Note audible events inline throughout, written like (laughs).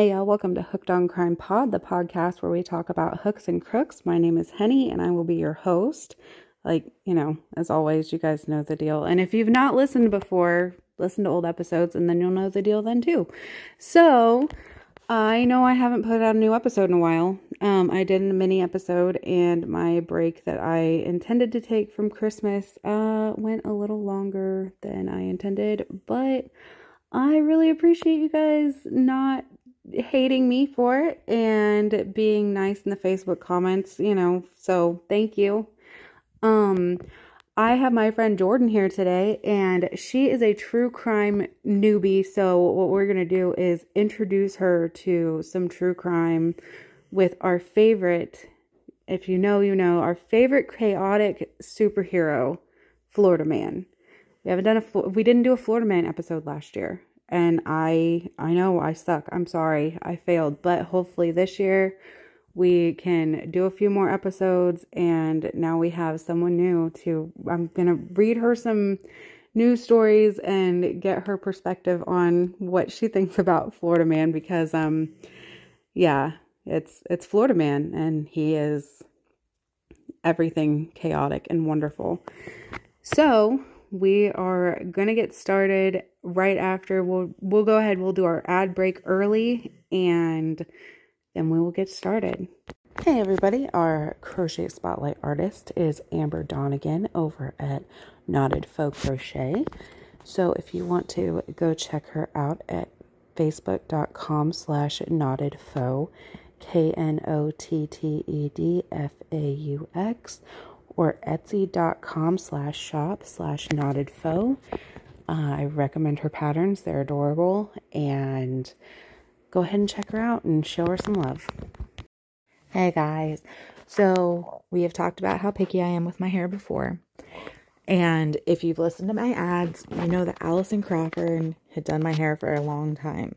Hey, y'all, welcome to Hooked on Crime Pod, the podcast where we talk about hooks and crooks. My name is Henny, and I will be your host. Like, you know, as always, you guys know the deal. And if you've not listened before, listen to old episodes, and then you'll know the deal then too. So, I know I haven't put out a new episode in a while. Um, I did a mini episode, and my break that I intended to take from Christmas uh, went a little longer than I intended, but I really appreciate you guys not hating me for it and being nice in the Facebook comments, you know. So, thank you. Um I have my friend Jordan here today and she is a true crime newbie. So what we're going to do is introduce her to some true crime with our favorite if you know, you know, our favorite chaotic superhero, Florida Man. We haven't done a we didn't do a Florida Man episode last year and I I know I suck. I'm sorry. I failed, but hopefully this year we can do a few more episodes and now we have someone new to I'm going to read her some news stories and get her perspective on what she thinks about Florida Man because um yeah, it's it's Florida Man and he is everything chaotic and wonderful. So, we are going to get started right after. We'll we'll go ahead we'll do our ad break early and then we will get started. Hey everybody. Our crochet spotlight artist is amber donegan over at knotted faux crochet. So if you want to go check her out at facebook.com slash knotted faux k-n-o-t-t-e-d-f-a-u-x or etsy.com slash shop slash knotted faux. Uh, I recommend her patterns. They're adorable. And go ahead and check her out and show her some love. Hey guys. So we have talked about how picky I am with my hair before. And if you've listened to my ads, you know that Allison Crawford had done my hair for a long time.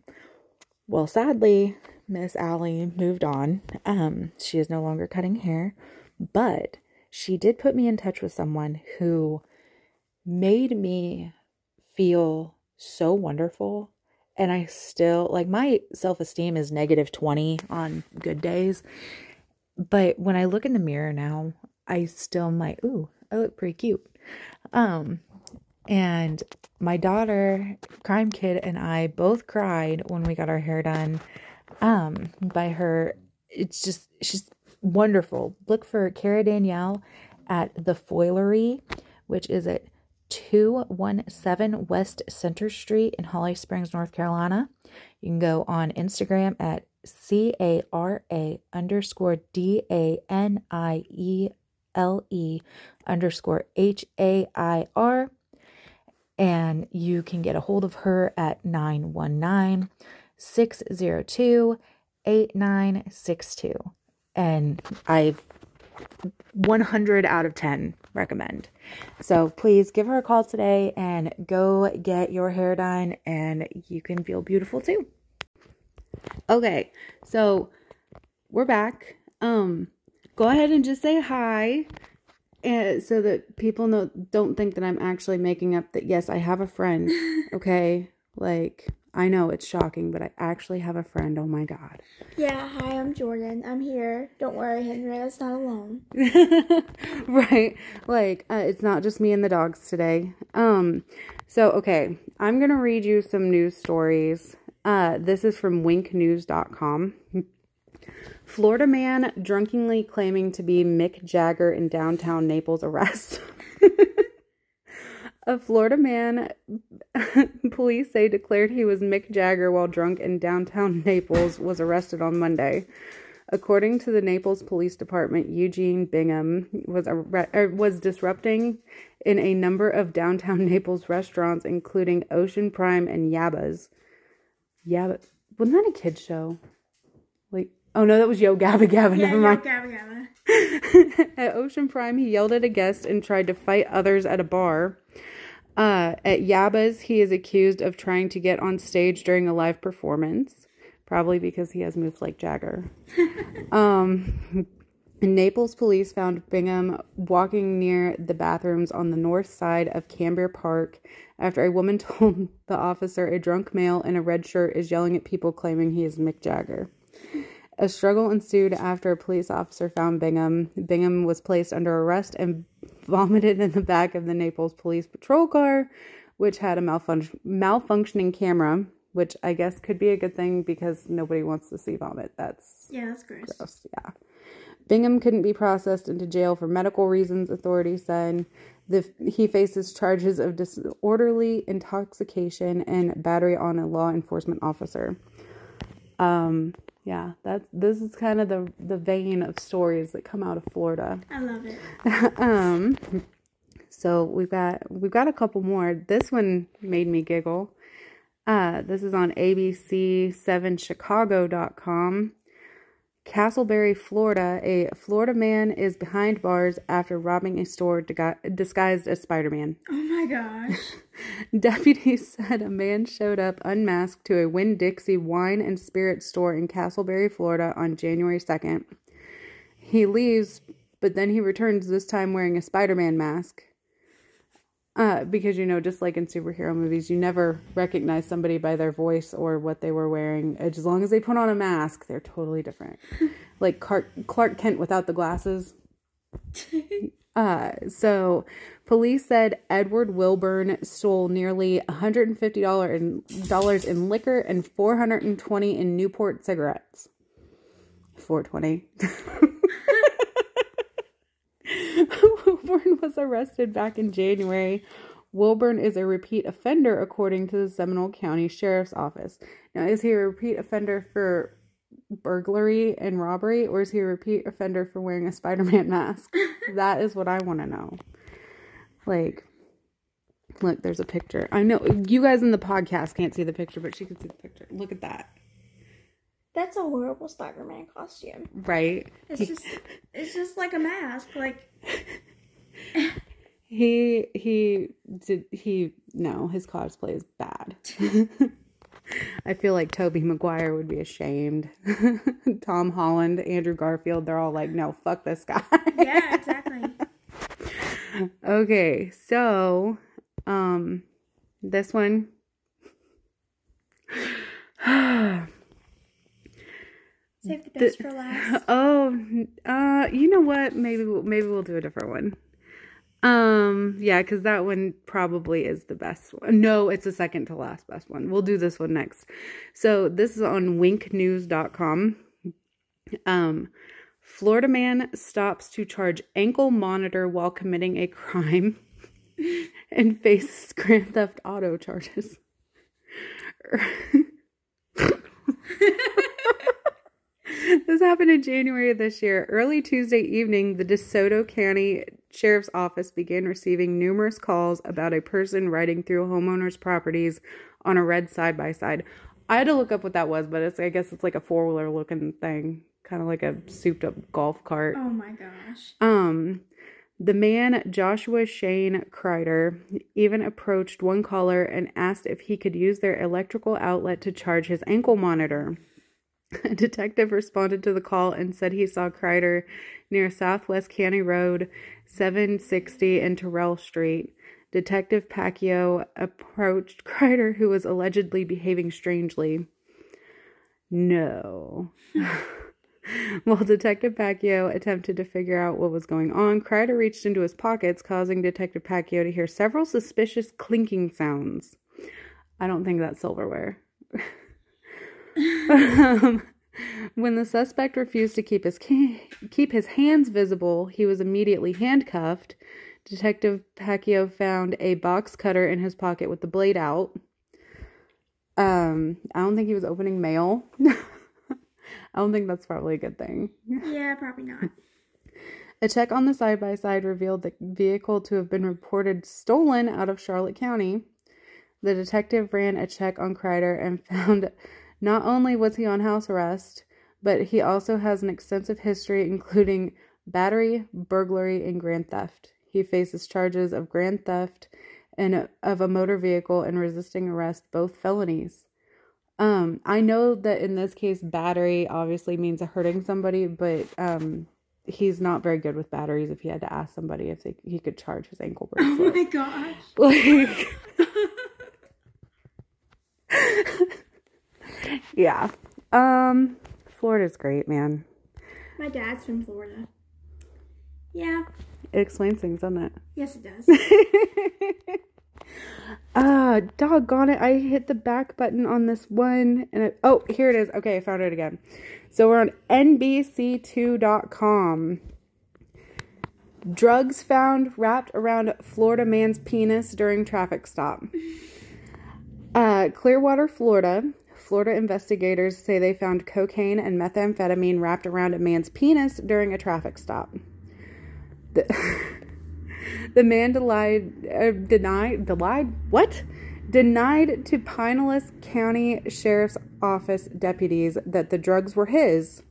Well, sadly, Miss Allie moved on. Um, she is no longer cutting hair, but she did put me in touch with someone who made me feel so wonderful. And I still, like, my self esteem is negative 20 on good days. But when I look in the mirror now, I still might, ooh, I look pretty cute. Um, and my daughter, Crime Kid, and I both cried when we got our hair done um, by her. It's just, she's wonderful. Look for Cara Danielle at the Foilery, which is at 217 West Center Street in Holly Springs, North Carolina. You can go on Instagram at C A R A underscore D A N I E L E underscore H A I R. And you can get a hold of her at 919 602 8962 and I 100 out of 10 recommend. So please give her a call today and go get your hair done and you can feel beautiful too. Okay. So we're back. Um go ahead and just say hi and so that people know don't think that I'm actually making up that yes, I have a friend, (laughs) okay? Like I know it's shocking, but I actually have a friend. Oh my god. Yeah, hi, I'm Jordan. I'm here. Don't worry, Henrietta's not alone. (laughs) right. Like, uh, it's not just me and the dogs today. Um, so okay, I'm going to read you some news stories. Uh, this is from winknews.com. Florida man drunkenly claiming to be Mick Jagger in downtown Naples arrest. (laughs) A Florida man, (laughs) police say, declared he was Mick Jagger while drunk in downtown (laughs) Naples, was arrested on Monday. According to the Naples Police Department, Eugene Bingham was er, was disrupting in a number of downtown (laughs) Naples restaurants, including Ocean Prime and Yabba's. Yabba, wasn't that a kid show? Like, oh no, that was Yo Gabba Gabba. Yeah, Never mind. Yo Gabba Gabba. at Ocean Prime, he yelled at a guest and tried to fight others at a bar. Uh, at Yabba's, he is accused of trying to get on stage during a live performance, probably because he has moves like Jagger. (laughs) um, Naples police found Bingham walking near the bathrooms on the north side of Cambier Park after a woman (laughs) told the officer a drunk male in a red shirt is yelling at people claiming he is Mick Jagger. A struggle ensued after a police officer found Bingham. Bingham was placed under arrest and vomited in the back of the Naples police patrol car, which had a malfun- malfunctioning camera, which I guess could be a good thing because nobody wants to see vomit. That's Yeah, that's gross. gross. Yeah. Bingham couldn't be processed into jail for medical reasons, authorities said. The, he faces charges of disorderly intoxication and battery on a law enforcement officer. Um, yeah, that's this is kind of the the vein of stories that come out of Florida. I love it. (laughs) um, so we've got we've got a couple more. This one made me giggle. Uh, this is on ABC7Chicago.com. Casselberry, Florida. A Florida man is behind bars after robbing a store disguised as Spider Man. Oh my gosh. (laughs) Deputies said a man showed up unmasked to a Winn Dixie wine and spirit store in Casselberry, Florida on January 2nd. He leaves, but then he returns this time wearing a Spider Man mask. Uh, because you know, just like in superhero movies, you never recognize somebody by their voice or what they were wearing. As long as they put on a mask, they're totally different. (laughs) like Clark, Clark Kent without the glasses. (laughs) Uh, so police said Edward Wilburn stole nearly $150 in dollars in liquor and 420 in Newport cigarettes. 420. (laughs) (laughs) Wilburn was arrested back in January. Wilburn is a repeat offender according to the Seminole County Sheriff's Office. Now, is he a repeat offender for burglary and robbery, or is he a repeat offender for wearing a Spider Man (laughs) mask? that is what I want to know. Like, look, there's a picture. I know you guys in the podcast can't see the picture, but she can see the picture. Look at that. That's a horrible Spider-Man costume. Right? It's just, it's just like a mask. Like, (laughs) He he did he no, his cosplay is bad. (laughs) I feel like Tobey Maguire would be ashamed. (laughs) Tom Holland, Andrew Garfield, they're all like, no, fuck this guy. yeah, exactly. okay, so um this one (sighs) (sighs) (sighs) Save the best for last. (laughs) oh uh you know what? Maybe we'll, maybe we'll do a different one. Um yeah because that one probably is the best one. No it's the second to last best one. We'll do this one next. So this is on winknews.com um florida man stops to charge ankle monitor while committing a crime (laughs) and faces grand theft auto charges (laughs) (laughs) This happened in January of this year. Early Tuesday evening, the DeSoto County Sheriff's Office began receiving numerous calls about a person riding through homeowners' properties on a red side by side. I had to look up what that was, but it's I guess it's like a four wheeler looking thing, kind of like a souped up golf cart. Oh my gosh. Um, the man, Joshua Shane Kreider, even approached one caller and asked if he could use their electrical outlet to charge his ankle monitor. A (laughs) detective responded to the call and said he saw Kreider near Southwest County Road 760 and Terrell Street. Detective Pacquiao approached (laughs) Kreider, who was allegedly behaving strangely. No. (laughs) While Detective Pacquiao attempted to figure out what was going on, Kreider reached into his pockets, causing Detective Pacquiao to hear several suspicious clinking sounds. I don't think that's silverware. Um, (laughs) when the suspect refused to keep his ca- keep his hands visible, he was immediately handcuffed. Detective Pacquiao found a box cutter in his pocket with the blade out. Um, I don't think he was opening mail. (laughs) I don't think that's probably a good thing. Yeah, probably not. A check on the side by side revealed the vehicle to have been reported stolen out of Charlotte County. The detective ran a check on Kreider and (laughs) found not only was he on house arrest, but he also has an extensive history, including battery, burglary, and grand theft. He faces charges of grand theft and of a motor vehicle and resisting arrest, both felonies. Um, I know that in this case, battery obviously means hurting somebody, but um, he's not very good with batteries if he had to ask somebody if they, he could charge his ankle Oh my gosh. like (laughs) (laughs) (laughs) yeah um florida's great man My dad's from Florida. Yeah. it explains things doesn't it Yes, it does. (laughs) Ah, doggone it. I hit the back button on this one. And it, oh, here it is. Okay, I found it again. So we're on NBC2.com. Drugs found wrapped around Florida man's penis during traffic stop. Uh, Clearwater, Florida. Florida investigators say they found cocaine and methamphetamine wrapped around a man's penis during a traffic stop. The, (laughs) the man denied, uh, denied, denied, what? Denied to Pinellas County Sheriff's Office deputies that the drugs were his.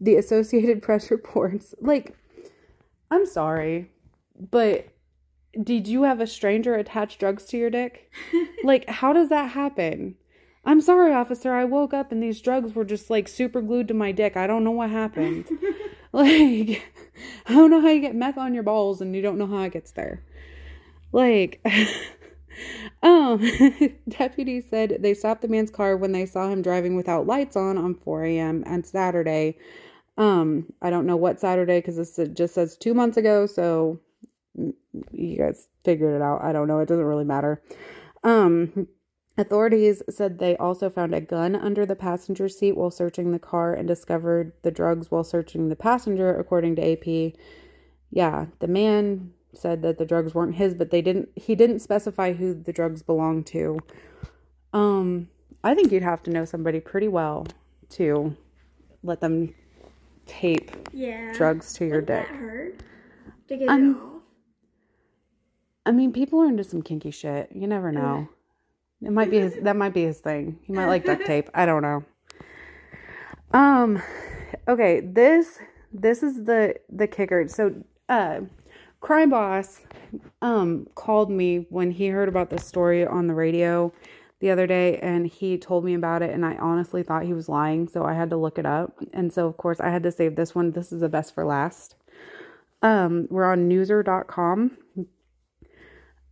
The Associated (laughs) Press reports, like, I'm sorry, but did you have a stranger attach drugs to your dick? (laughs) like, how does that happen? I'm sorry, officer. I woke up and these drugs were just like super glued to my dick. I don't know what happened. (laughs) like, I don't know how you get meth on your balls and you don't know how it gets there. Like, (laughs) um, (laughs) deputies said they stopped the man's car when they saw him driving without lights on on 4 a.m. on Saturday. Um, I don't know what Saturday because this just says two months ago, so you guys figured it out. I don't know. It doesn't really matter. Um, authorities said they also found a gun under the passenger seat while searching the car and discovered the drugs while searching the passenger, according to AP. Yeah, the man said that the drugs weren't his, but they didn't. He didn't specify who the drugs belonged to. Um, I think you'd have to know somebody pretty well to let them tape Yeah. drugs to your dick. hurt? To get Um, it off. I mean, people are into some kinky shit. You never know. It might be his. (laughs) That might be his thing. He might like duct tape. (laughs) I don't know. Um. Okay. This. This is the the kicker. So, uh, crime boss, um, called me when he heard about this story on the radio the other day, and he told me about it. And I honestly thought he was lying, so I had to look it up. And so, of course, I had to save this one. This is the best for last. Um, we're on newser.com.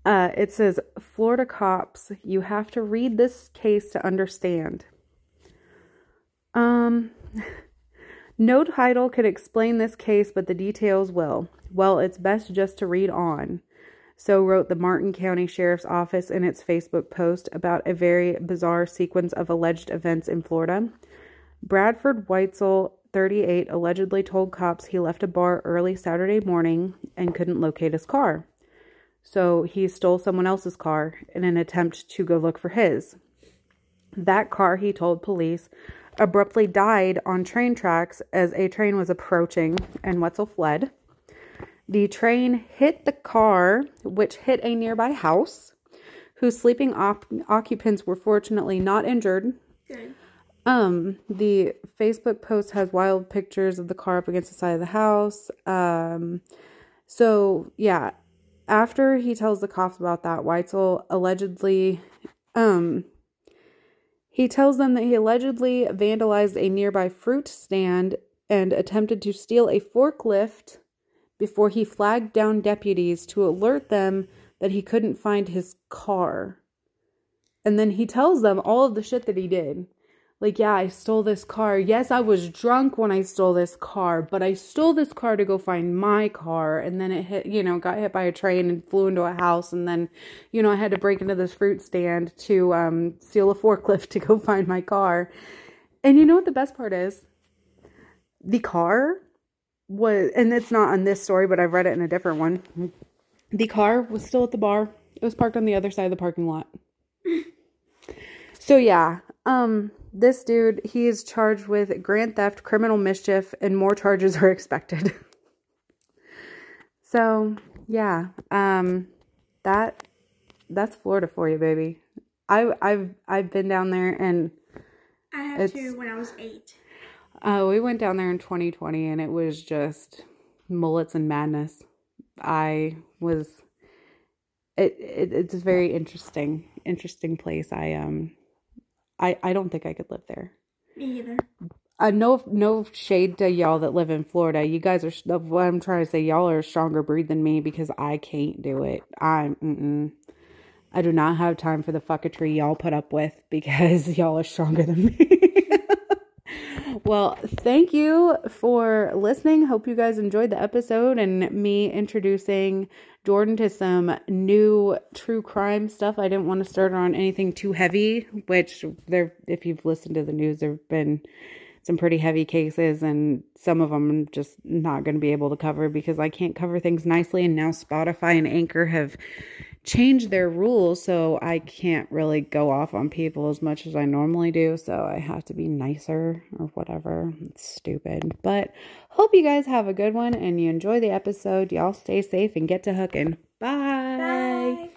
Uh, it says, Florida cops, you have to read this case to understand. Um, (laughs) no title could explain this case, but the details will. Well, it's best just to read on. So wrote the Martin County Sheriff's Office in its Facebook post about a very bizarre sequence of alleged events in Florida. Bradford Weitzel, 38, allegedly told cops he left a bar early Saturday morning and couldn't locate his car. So he stole someone else's car in an attempt to go look for his. That car, he told police, abruptly died on train tracks as a train was approaching and Wetzel fled. The train hit the car, which hit a nearby house, whose sleeping op- occupants were fortunately not injured. Good. Um, the Facebook post has wild pictures of the car up against the side of the house. Um, so yeah, after he tells the cops about that, Weitzel allegedly, um, he tells them that he allegedly vandalized a nearby fruit stand and attempted to steal a forklift before he flagged down deputies to alert them that he couldn't find his car. And then he tells them all of the shit that he did. Like, yeah, I stole this car. Yes, I was drunk when I stole this car, but I stole this car to go find my car. And then it hit, you know, got hit by a train and flew into a house. And then, you know, I had to break into this fruit stand to um, steal a forklift (laughs) to go find my car. And you know what the best part is? The car was, and it's not on this story, but I've read it in a different one. The car was still at the bar. It was parked on the other side of the parking lot. (laughs) So yeah, um this dude, he is charged with grand theft, criminal mischief, and more charges (laughs) are expected. so, yeah, um that that's Florida for you, baby. I I've I've been down there and I have It's- two when I was eight. uh we went down there in 2020 and it was just mullets and madness. I was it, it it's a very interesting interesting place. I um I I don't think I could live there. Me either. uh, no no shade to y'all that live in Florida. You guys are what I'm trying to say. Y'all are a stronger breed than me because I can't do it. I'm mm-mm. I do not have time for the fuckatry y'all put up with because (laughs) y'all are stronger than me. (laughs) well, thank you for listening. Hope you guys enjoyed the episode and me introducing Jordan to some new true crime stuff. I didn't want to start on anything too heavy, which there if you've listened to the news there've been some pretty heavy cases and some of them I'm just not going to be able to cover because I can't cover things nicely and now Spotify and Anchor have changed their rules so I can't really go off on people as much as I normally do so I have to be nicer or whatever. It's stupid. But hope you guys have a good one and you enjoy the episode. Y'all stay safe and get to hooking. Bye. Bye.